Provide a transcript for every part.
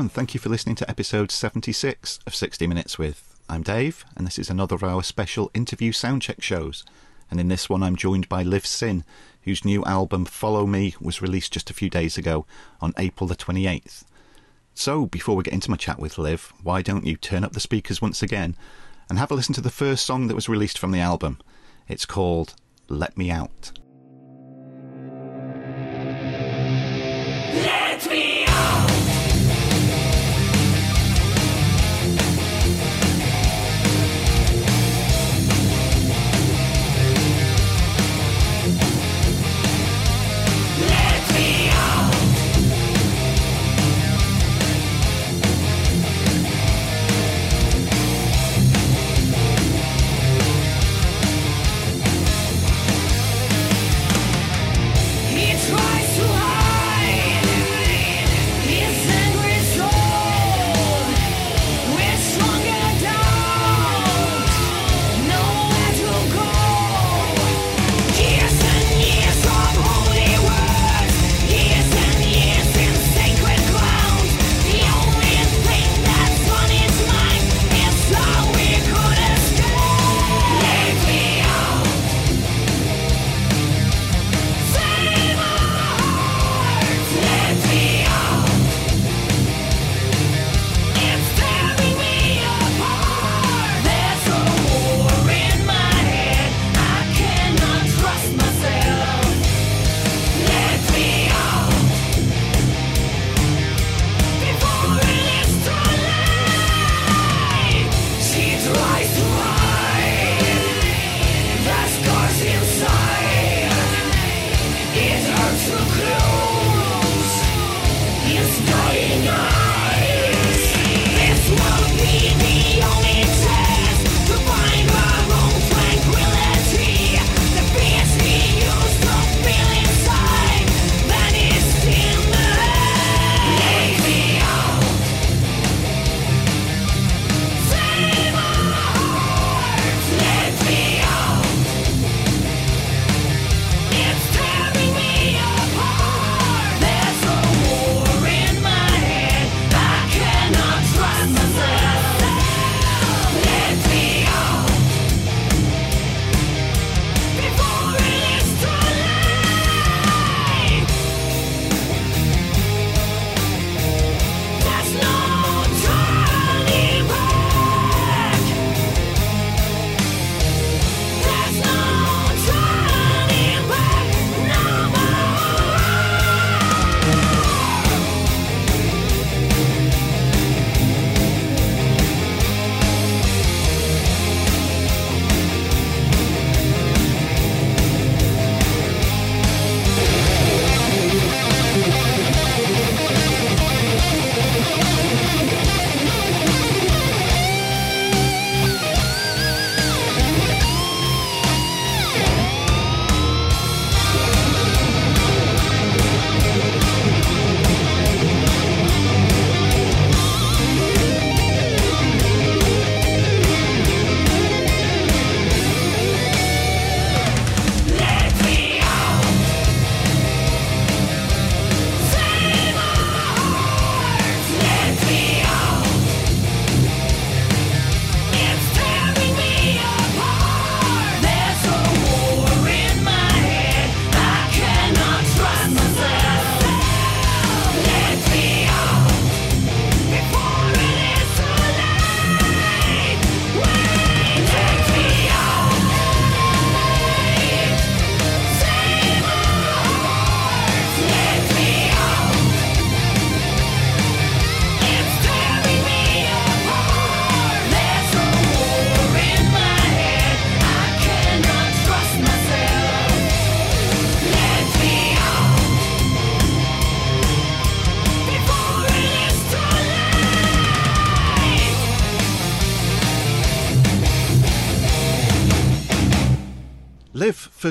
And thank you for listening to episode 76 of 60 Minutes with. I'm Dave, and this is another of our special interview soundcheck shows. And in this one, I'm joined by Liv Sin, whose new album Follow Me was released just a few days ago on April the 28th. So, before we get into my chat with Liv, why don't you turn up the speakers once again and have a listen to the first song that was released from the album? It's called Let Me Out.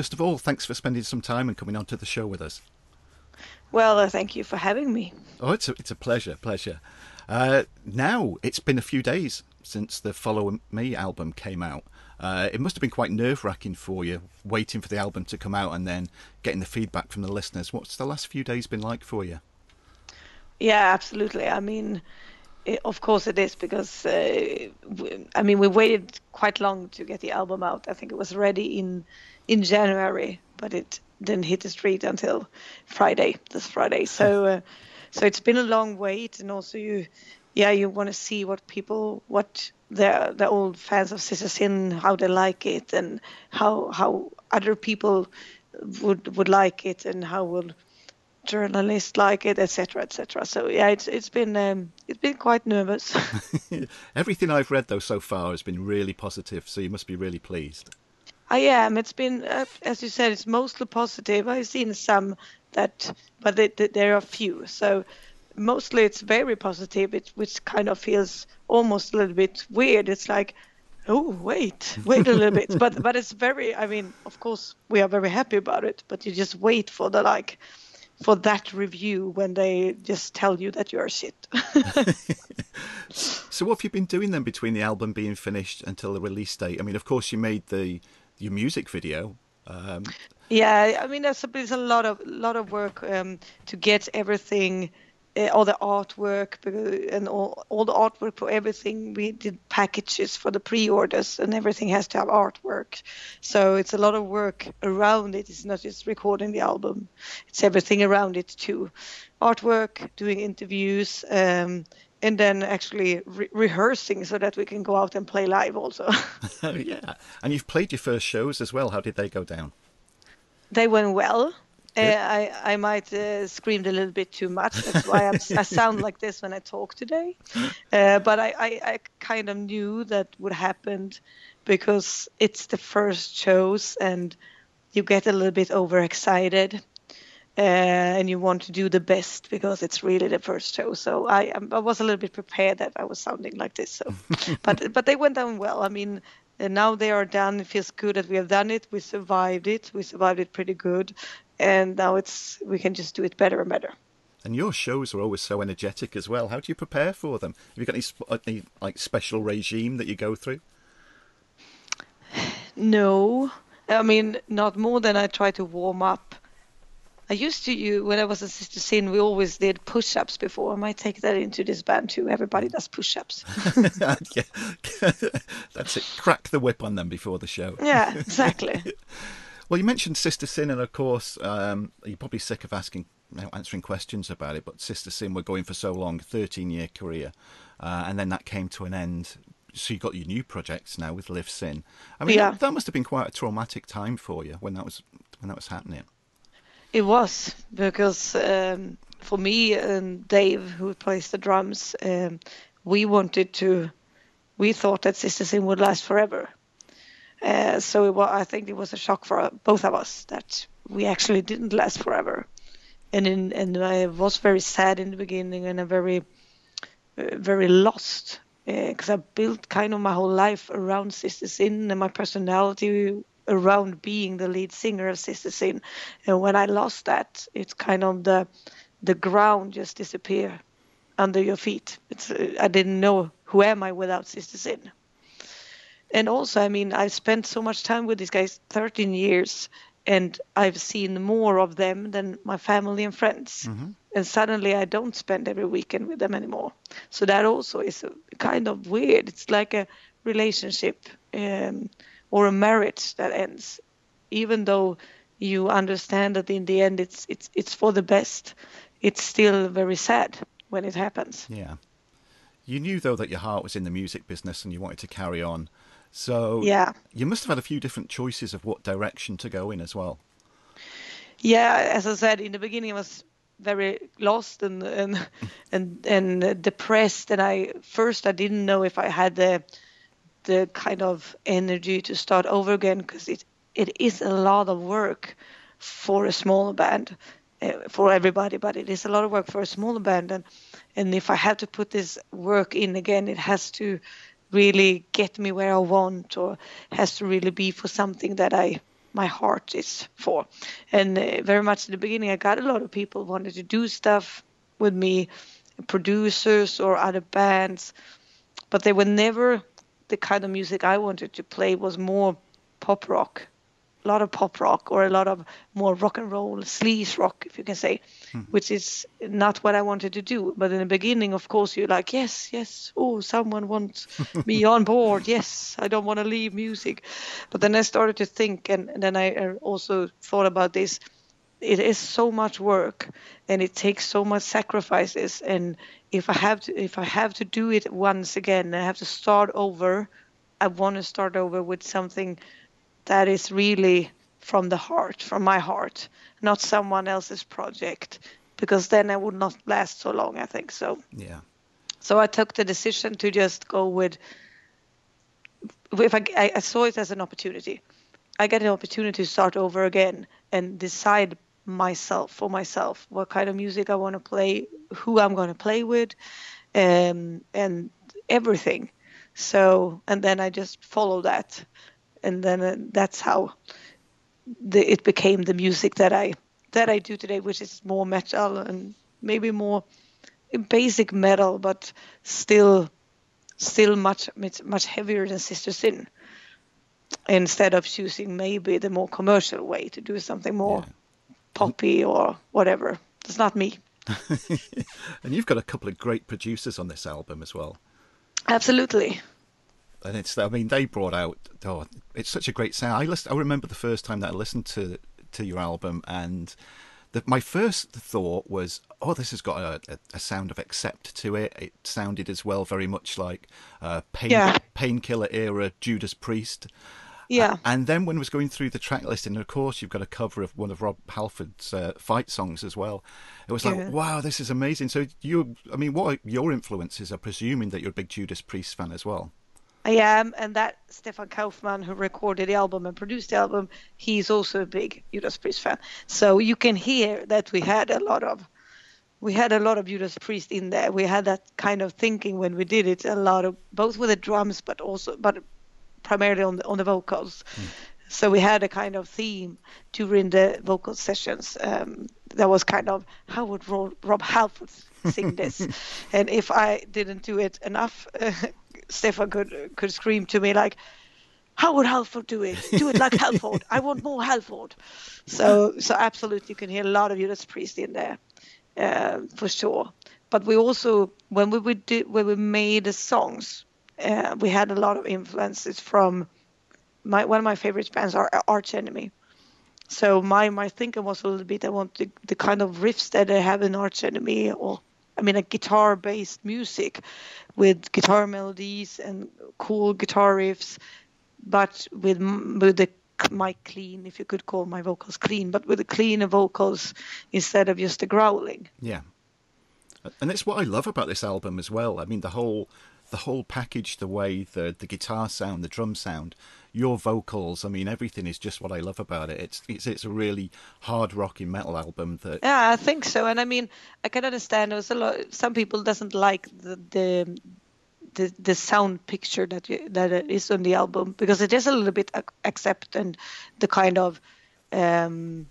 First of all, thanks for spending some time and coming on to the show with us. Well, uh, thank you for having me. Oh, it's a, it's a pleasure, pleasure. Uh, now, it's been a few days since the Follow Me album came out. Uh, it must have been quite nerve wracking for you, waiting for the album to come out and then getting the feedback from the listeners. What's the last few days been like for you? Yeah, absolutely. I mean, i of course it is because uh, w- I mean we waited quite long to get the album out. I think it was ready in in January, but it didn't hit the street until Friday, this Friday. So uh, so it's been a long wait, and also you, yeah, you want to see what people, what the the old fans of Sister Sin, how they like it, and how how other people would would like it, and how will journalists like it, etc., etc. So yeah, it's it's been um, it's been quite nervous. Everything I've read though so far has been really positive, so you must be really pleased. I am. It's been, uh, as you said, it's mostly positive. I've seen some that, but they, they, there are few. So mostly it's very positive, it, which kind of feels almost a little bit weird. It's like, oh wait, wait a little bit. But but it's very. I mean, of course we are very happy about it, but you just wait for the like. For that review, when they just tell you that you are shit. So what have you been doing then between the album being finished until the release date? I mean, of course you made the your music video. Um, Yeah, I mean, there's a, there's a lot of lot of work um, to get everything, uh, all the artwork and all, all the artwork for everything. We did packages for the pre-orders, and everything has to have artwork. So it's a lot of work around it. It's not just recording the album; it's everything around it too. Artwork, doing interviews, um, and then actually re- rehearsing so that we can go out and play live also. yeah, and you've played your first shows as well. How did they go down? They went well. Uh, I I might uh, screamed a little bit too much. That's why I'm, I sound like this when I talk today. Uh, but I, I, I kind of knew that would happen because it's the first shows and you get a little bit overexcited and you want to do the best because it's really the first show. So I um, I was a little bit prepared that I was sounding like this. So, but but they went down well. I mean, and now they are done. It feels good that we have done it. We survived it. We survived it pretty good, and now it's we can just do it better and better. And your shows are always so energetic as well. How do you prepare for them? Have you got any, any like special regime that you go through? No, I mean not more than I try to warm up. I used to you when I was a Sister Sin. We always did push-ups before. I might take that into this band too. Everybody does push-ups. yeah. That's it. Crack the whip on them before the show. yeah, exactly. Well, you mentioned Sister Sin, and of course, um, you're probably sick of asking, answering questions about it. But Sister Sin were going for so long, 13-year career, uh, and then that came to an end. So you got your new projects now with Liv Sin. I mean, Yeah. that, that must have been quite a traumatic time for you when that was when that was happening. It was because um, for me and Dave, who plays the drums, um, we wanted to. We thought that Sister Sin would last forever. Uh, so it I think it was a shock for both of us that we actually didn't last forever, and in, and I was very sad in the beginning and a very, uh, very lost because I built kind of my whole life around Sister Sin and my personality around being the lead singer of Sister Sin. And when I lost that, it's kind of the the ground just disappear under your feet. It's I didn't know who am I without Sister Sin. And also, I mean, I've spent so much time with these guys, 13 years, and I've seen more of them than my family and friends. And suddenly, I don't spend every weekend with them anymore. So that also is a, kind of weird. It's like a relationship um, or a marriage that ends, even though you understand that in the end it's it's it's for the best. It's still very sad when it happens. Yeah. You knew though that your heart was in the music business and you wanted to carry on. So Yeah. you must have had a few different choices of what direction to go in as well. Yeah, as I said in the beginning, I was very lost and and and and depressed, and I first I didn't know if I had the the kind of energy to start over again because it it is a lot of work for a small band uh, for everybody, but it is a lot of work for a smaller band, and and if I have to put this work in again, it has to really get me where I want, or has to really be for something that I my heart is for. And uh, very much in the beginning, I got a lot of people wanted to do stuff with me, producers or other bands, but they were never the kind of music I wanted to play. Was more pop rock, a lot of pop rock or a lot of more rock and roll sleaze rock if you can say which is not what i wanted to do. But in the beginning of course you're like yes yes oh someone wants me on board. Yes i don't want to leave music. But then i started to think and, and then i uh, also thought about this it is so much work and it takes so much sacrifices and if i have to if i have to do it once again i have to start over i want to start over with something that is really from the heart from my heart not someone else's project because then i would not last so long i think so Yeah. so I took the decision to just go with. If I, I, I saw it as an opportunity, I get an opportunity to start over again and decide myself for myself what kind of music I want to play, who I'm going to play with, um, and everything. So and then I just follow that, and then uh, that's how the, it became the music that I that I do today, which is more metal and maybe more basic metal, but still still much much much heavier than Sister Sin. Instead of choosing maybe the more commercial way to do something more poppy or whatever. It's not me. And you've got a couple of great producers on this album as well. Absolutely. and it's I mean they brought out oh it's such a great sound. I listen, I remember the first time that I listened to to your album and the, my first thought was oh this has got a, a, a sound of Accept to it. It sounded as well very much like uh, pain Yeah. Painkiller era Judas Priest. Yeah. And then when I was going through the track list, and of course you've got a cover of one of Rob Halford's uh, Fight songs as well. It was like, Yeah. wow, this is amazing. So you, I mean, what are your influences? are presuming that you're a big Judas Priest fan as well. I am, and that Stefan Kaufmann, who recorded the album and produced the album, he's also a big Judas Priest fan. So you can hear that we had a lot of, we had a lot of Judas Priest in there. We had that kind of thinking when we did it, a lot of both with the drums, but also, but primarily on the on the vocals. So we had a kind of theme during the vocal sessions. Um, that was kind of how would Rob, Rob Halford sing this, and if I didn't do it enough, uh, Stefan could could scream to me like, "How would Halford do it? Do it like Halford. I want more Halford." So so absolutely, you can hear a lot of Judas Priest in there, uh, for sure. But we also when we would do, when we made the songs, uh, we had a lot of influences from my one of my favorite bands are Arch Enemy. So my my thinking was a little bit I want the, the kind of riffs that I have in Arch Enemy or I mean a guitar based music with guitar melodies and cool guitar riffs, but with with the my clean if you could call my vocals clean, but with the cleaner vocals instead of just the growling. Yeah, and that's what I love about this album as well. I mean, the whole the whole package, the way the the guitar sound, the drum sound, your vocals. I mean, everything is just what I love about it. It's it's it's a really hard rocking metal album that Yeah, I think so. And I mean, I can understand. There's a lot. Some people doesn't like the the the, the sound picture that you, that is on the album because it is a little bit ac- Accept and the kind of um,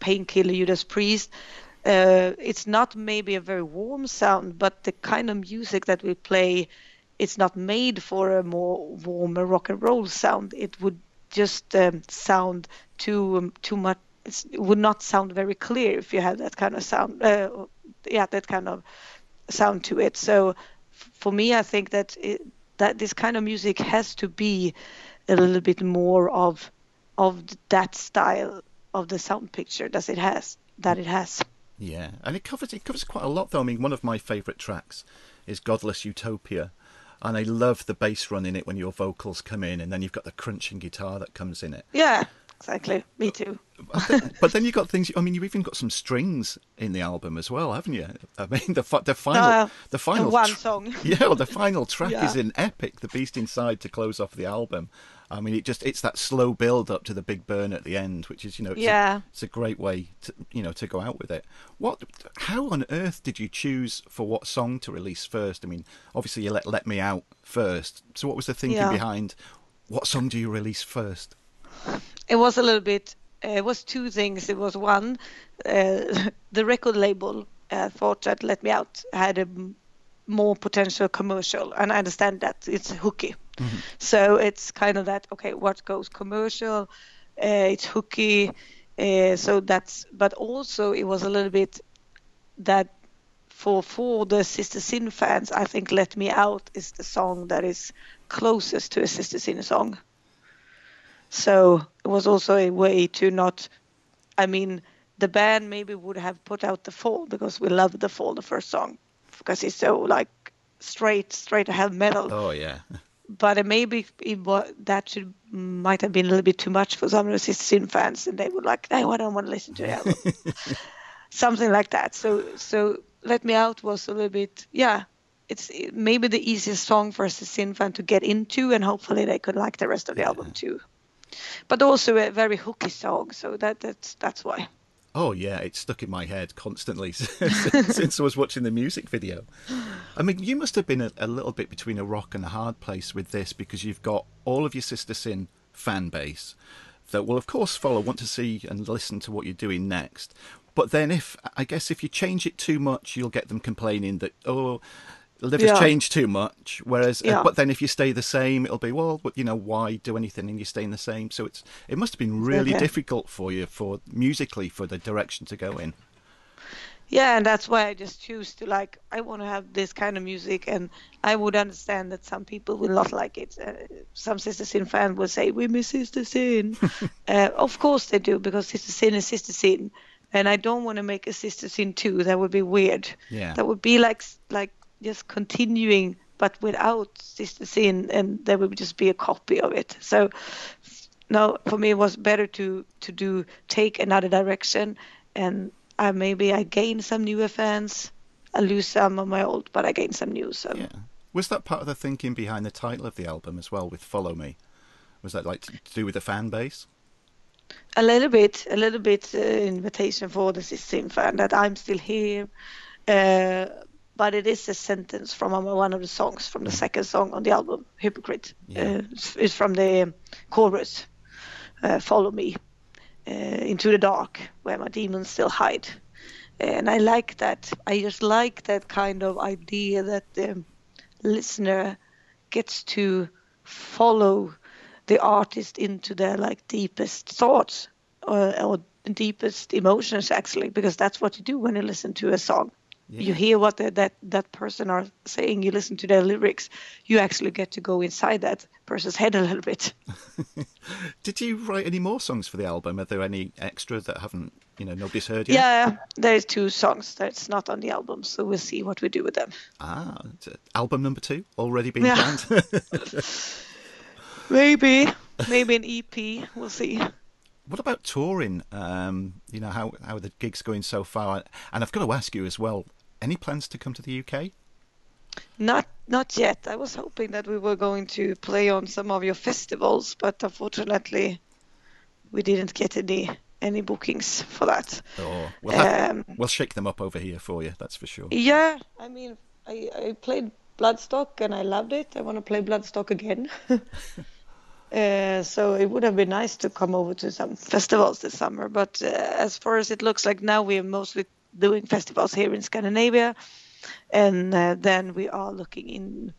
Painkiller Judas Priest. Uh, it's not maybe a very warm sound, but the kind of music that we play, it's not made for a more warmer rock and roll sound. It would just um, sound too um, too much. It's, it would not sound very clear if you had that kind of sound. Uh, yeah, that kind of sound to it. So for me, I think that it, that this kind of music has to be a little bit more of of that style of the sound picture that it has that it has. Yeah, and it covers it covers quite a lot though. I mean, one of my favourite tracks is "Godless Utopia," and I love the bass run in it when your vocals come in, and then you've got the crunching guitar that comes in it. Yeah, exactly. Me too. but then you've got things. I mean, you've even got some strings in the album as well, haven't you? I mean, the the final Uh, the final one tr- song. Yeah, well, the final track Yeah. is an epic. The Beast Inside to close off the album. I mean, it just it's that slow build up to the big burn at the end, which is you know it's Yeah. a, it's a great way to you know to go out with it. What? How on earth did you choose for what song to release first? I mean, obviously you let Let Me Out first. So what was the thinking Yeah. behind what song do you release first? It was a little bit. Uh, it was two things. It was one, uh, the record label uh, thought that "Let Me Out" had a m- more potential commercial, and I understand that it's hooky. So it's kind of that. Okay, what goes commercial? Uh, it's hooky. Uh, so that's, but also it was a little bit that for for the Sister Sin fans, I think "Let Me Out" is the song that is closest to a Sister Sin song. So it was also a way to not. I mean, the band maybe would have put out the fall because we love the fall, the first song, because it's so like straight, straight ahead metal Oh yeah. but maybe it wa- that should might have been a little bit too much for some of the Sin fans, and they were like, "No, I don't want to listen to the album." Something like that. So, so "Let Me Out" was a little bit, yeah. It's maybe the easiest song for a Sin fan to get into, and hopefully they could like the rest of the album too. But also a very hooky song, so that that's that's why. Oh yeah, it's stuck in my head constantly since, since I was watching the music video. I mean, you must have been a, a little bit between a rock and a hard place with this because you've got all of your Sister Sin fan base that will, of course, follow, want to see and listen to what you're doing next. But then, if I guess if you change it too much, you'll get them complaining that oh, Has Yeah. changed too much. Whereas, uh, Yeah. but then if you stay the same, it'll be well, you know, why do anything and you're staying the same? So it's it must have been really Okay. difficult for you for musically for the direction to go in. Yeah, and that's why I just choose to like I want to have this kind of music, and I would understand that some people will not like it. Uh, some Sister Sin fan will say we miss Sister Sin. uh, of course they do because Sister Sin is Sister Sin, and I don't want to make a Sister Sin two. That would be weird. Yeah. That would be like like just continuing, but without Sister Sin, and there would just be a copy of it. So no, for me it was better to to do take another direction, and I maybe I gain some newer fans, I lose some of my old, but I gain some new. So Yeah. Was that part of the thinking behind the title of the album as well, with "Follow Me"? Was that like to do with the fan base? a little bit, a little bit uh, invitation for the Sister Sin fan that I'm still here. Uh, but it is a sentence from um, one of the songs from the second song on the album, Hypocrite. Yeah. Uh, it's, from the chorus, uh, Follow Me uh, into the dark where my demons still hide. And I like that. I just like that kind of idea that the listener gets to follow the artist into their like deepest thoughts or, or deepest emotions actually because that's what you do when you listen to a song you hear what the, that that person are saying you listen to their lyrics you actually get to go inside that person's head a little bit Did you write any more songs for the album? Are there any extra that haven't, you know, nobody's heard yet? yeah there's two songs that's not on the album so we'll see what we do with them Ah, album number two already been Yeah. planned. maybe maybe an ep we'll see what about touring? Um, you know, how how are the gigs going so far? And I've got to ask you as well. Any plans to come to the UK? Not not yet. I was hoping that we were going to play on some of your festivals, but unfortunately, we didn't get any any bookings for that. Or we'll, have, Um, we'll shake them up over here for you. That's for sure. Yeah, I mean, I, I played Bloodstock and I loved it. I want to play Bloodstock again. uh, so it would have been nice to come over to some festivals this summer. But uh, as far as it looks like now, we are mostly doing festivals here in Scandinavia, and uh, then we are looking in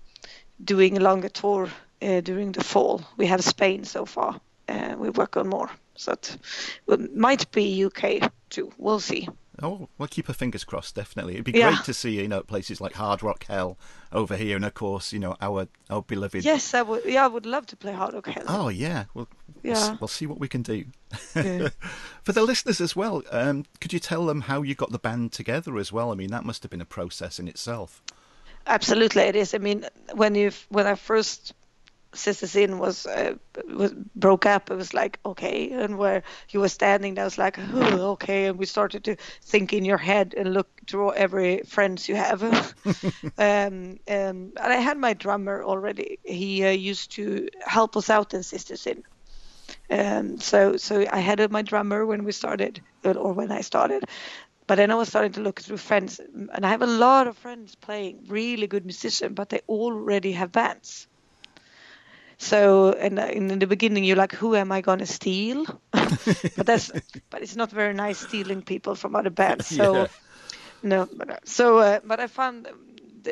doing a longer tour uh, during the fall. We have Spain so far. and we work on more, so it might be UK too. We'll see. Oh, well, keep our fingers crossed. Definitely, it'd be Yeah. great to see you know places like Hard Rock Hell over here, and of course, you know our our beloved. Yes, I would. Yeah, I would love to play Hard Rock Hell. Oh yeah, we'll, we'll, Yeah. we'll see what we can do. Yeah. For the listeners as well, um, could you tell them how you got the band together as well? I mean, that must have been a process in itself. Absolutely, it is. I mean, when you when I first Sister Sin was uh, was broke up, it was like okay, and where you were standing, there was like oh, okay, and we started to think in your head and look through every friends you have. um, um, and I had my drummer already. He uh, used to help us out in Sister Sin. Um, so so I had my drummer when we started, or when I started. But then I was starting to look through friends, and I have a lot of friends playing really good musicians, but they already have bands. So, and uh, in the beginning, you're like, "Who am I gonna steal?" but that's, but it's not very nice stealing people from other bands. So, Yeah. no, but, uh, so, uh, but I found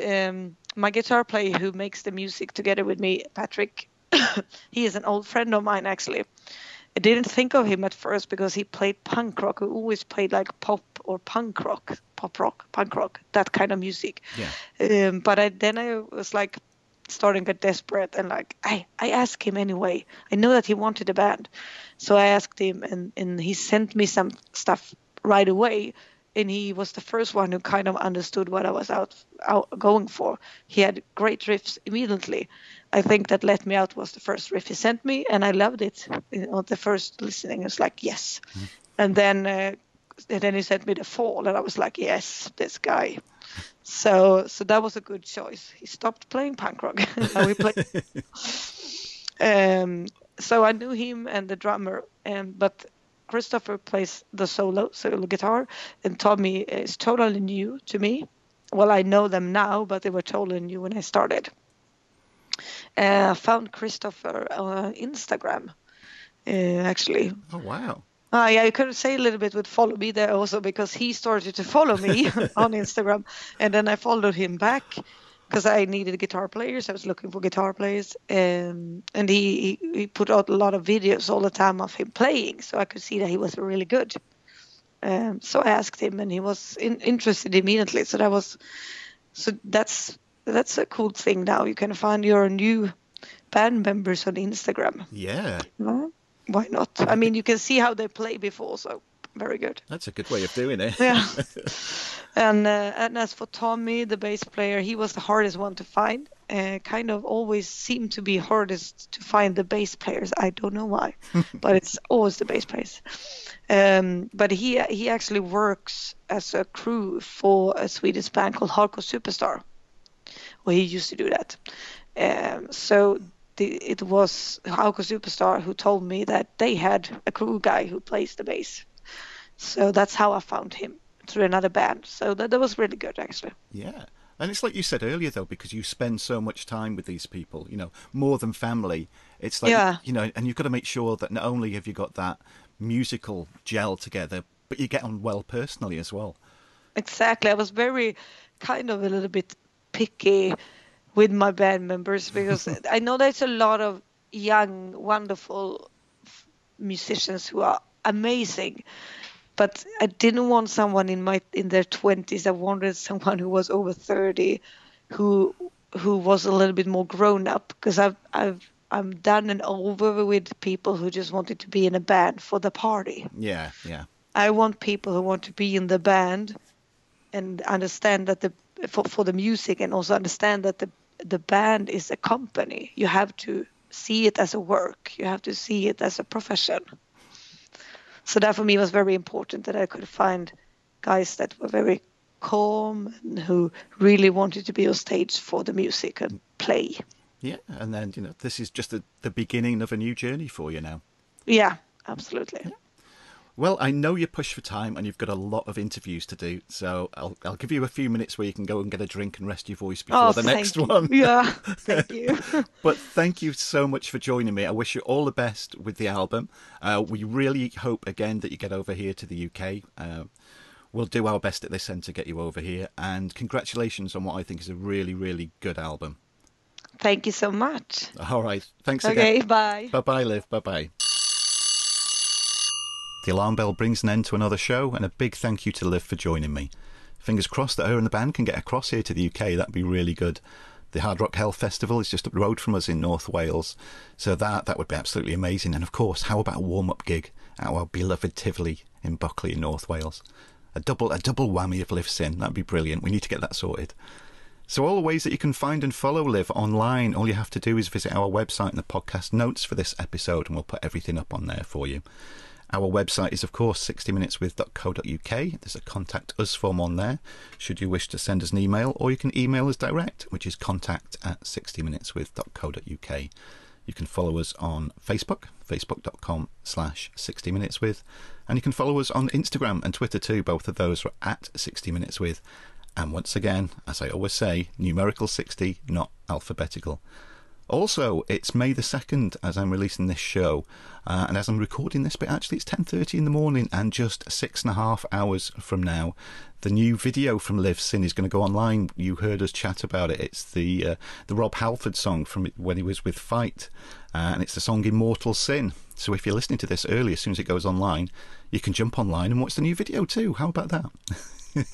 um, my guitar player who makes the music together with me, Patrick. he is an old friend of mine actually, I didn't think of him at first because he played punk rock. He always played like pop or punk rock, pop rock, punk rock, that kind of music. Yeah. Um, but I, then I was like starting to get desperate and like I, I asked him anyway. I know that he wanted a band, so I asked him and, and he sent me some stuff right away. And he was the first one who kind of understood what I was out, out going for. He had great riffs immediately. I think that Let Me Out was the first riff he sent me, and I loved it. You know, the first listening, it's like yes. And then uh, and then he sent me the Fall, and I was like yes, this guy. So so that was a good choice. He stopped playing punk rock. now we play. um, so I knew him and the drummer, um, but Christopher plays the solo solo guitar, and Tommy is totally new to me. Well, I know them now, but they were totally new when I started. Uh, I found Christopher on Instagram, uh, actually. Oh wow. Uh, yeah, you could say a little bit with follow me there also because he started to follow me on Instagram, and then I followed him back because I needed guitar players. I was looking for guitar players, um, and he, he he put out a lot of videos all the time of him playing, so I could see that he was really good. Um, so I asked him, and he was in, interested immediately. So that was so that's that's a cool thing now. You can find your new band members on Instagram. Yeah. Well, why not? I mean, you can see how they play before, so very good. That's a good way of doing it. Yeah. and uh, and as for Tommy, the bass player, he was the hardest one to find. Uh, kind of always seemed to be hardest to find the bass players. I don't know why, but it's always the bass players. Um, but he he actually works as a crew for a Swedish band called Hardcore Superstar. Well, he used to do that. Um, so the, it was Hardcore Superstar who told me that they had a crew guy who plays the bass. So that's how I found him through another band. So that, that was really good, actually. Yeah. And it's like you said earlier, though, because you spend so much time with these people, you know, more than family. It's like, Yeah. you know, and you've got to make sure that not only have you got that musical gel together, but you get on well personally as well. Exactly. I was very kind of a little bit picky with my band members because I know there's a lot of young, wonderful f- musicians who are amazing. But I didn't want someone in my in their twenties. I wanted someone who was over thirty, who who was a little bit more grown up. Because I've I've I'm done and over with people who just wanted to be in a band for the party. Yeah, yeah. I want people who want to be in the band and understand that the for, for the music and also understand that the the band is a company. You have to see it as a work. You have to see it as a profession. So that for me was very important that I could find guys that were very calm and who really wanted to be on stage for the music and play. Yeah. And then, you know, this is just the, the beginning of a new journey for you now. Yeah, absolutely. Well, I know you're pushed for time and you've got a lot of interviews to do, so I'll, I'll give you a few minutes where you can go and get a drink and rest your voice before Oh, the next you. one. Yeah, thank you. But thank you so much for joining me. I wish you all the best with the album. Uh, we really hope again that you get over here to the UK. Uh, we'll do our best at this end to get you over here. And congratulations on what I think is a really, really good album. Thank you so much. All right. Thanks Okay, again. bye. Bye bye, Liv. Bye bye. The alarm bell brings an end to another show, and a big thank you to Liv for joining me. Fingers crossed that her and the band can get across here to the UK. That'd be really good. The Hard Rock Hell Festival is just up the road from us in North Wales, so that that would be absolutely amazing. And of course, how about a warm up gig at our beloved Tivoli in Buckley in North Wales? A double a double whammy of Liv Sin. That'd be brilliant. We need to get that sorted. So, all the ways that you can find and follow Liv online, all you have to do is visit our website and the podcast notes for this episode, and we'll put everything up on there for you. Our website is, of course, 60minuteswith.co.uk. There's a contact us form on there, should you wish to send us an email, or you can email us direct, which is contact at 60minuteswith.co.uk. You can follow us on Facebook, facebook.com slash 60minuteswith, and you can follow us on Instagram and Twitter too. Both of those are at 60minuteswith. And once again, as I always say, numerical 60, not alphabetical. Also, it's May the 2nd as I'm releasing this show, uh, and as I'm recording this, but actually it's 10.30 in the morning, and just six and a half hours from now, the new video from Liv Sin is going to go online. You heard us chat about it. It's the uh, the Rob Halford song from when he was with Fight. uh, and it's the song Immortal Sin. So if you're listening to this early, as soon as it goes online, you can jump online and watch the new video too. How about that?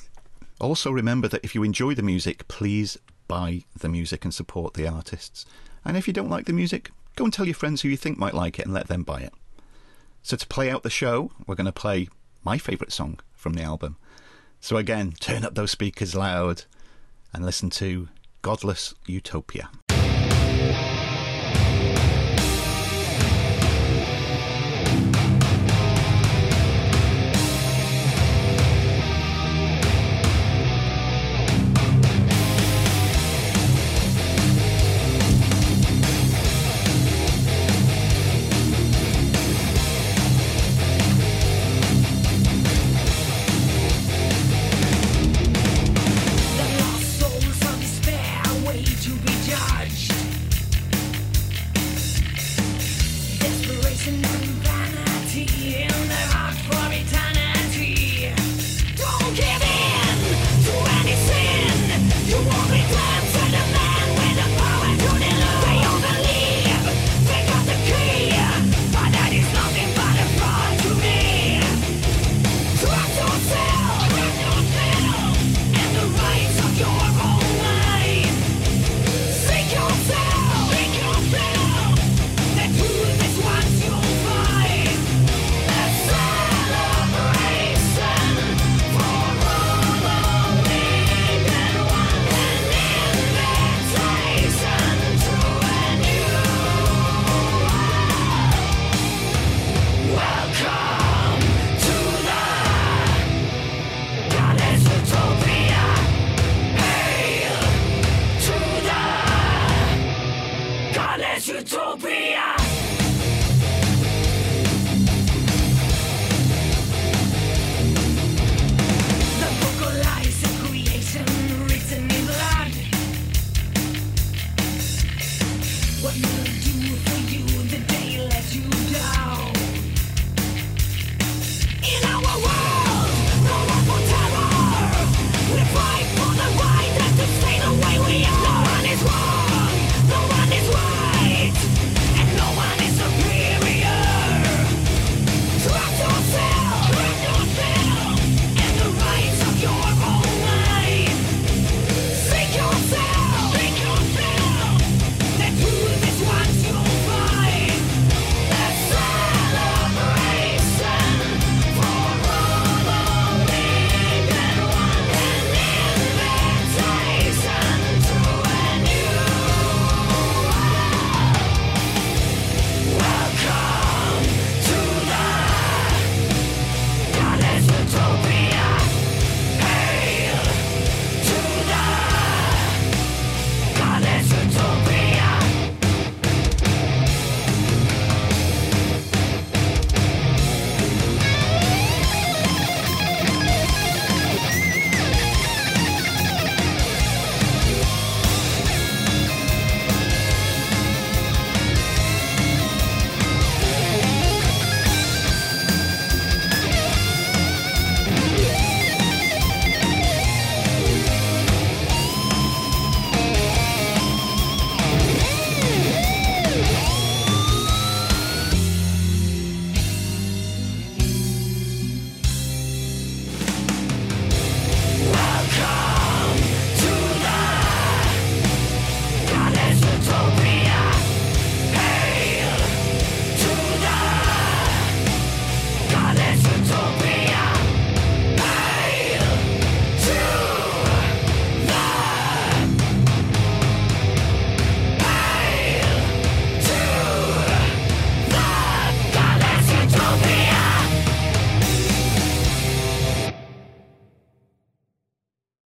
also, remember that if you enjoy the music, please buy the music and support the artists. And if you don't like the music, go and tell your friends who you think might like it and let them buy it. So, to play out the show, we're going to play my favourite song from the album. So, again, turn up those speakers loud and listen to Godless Utopia.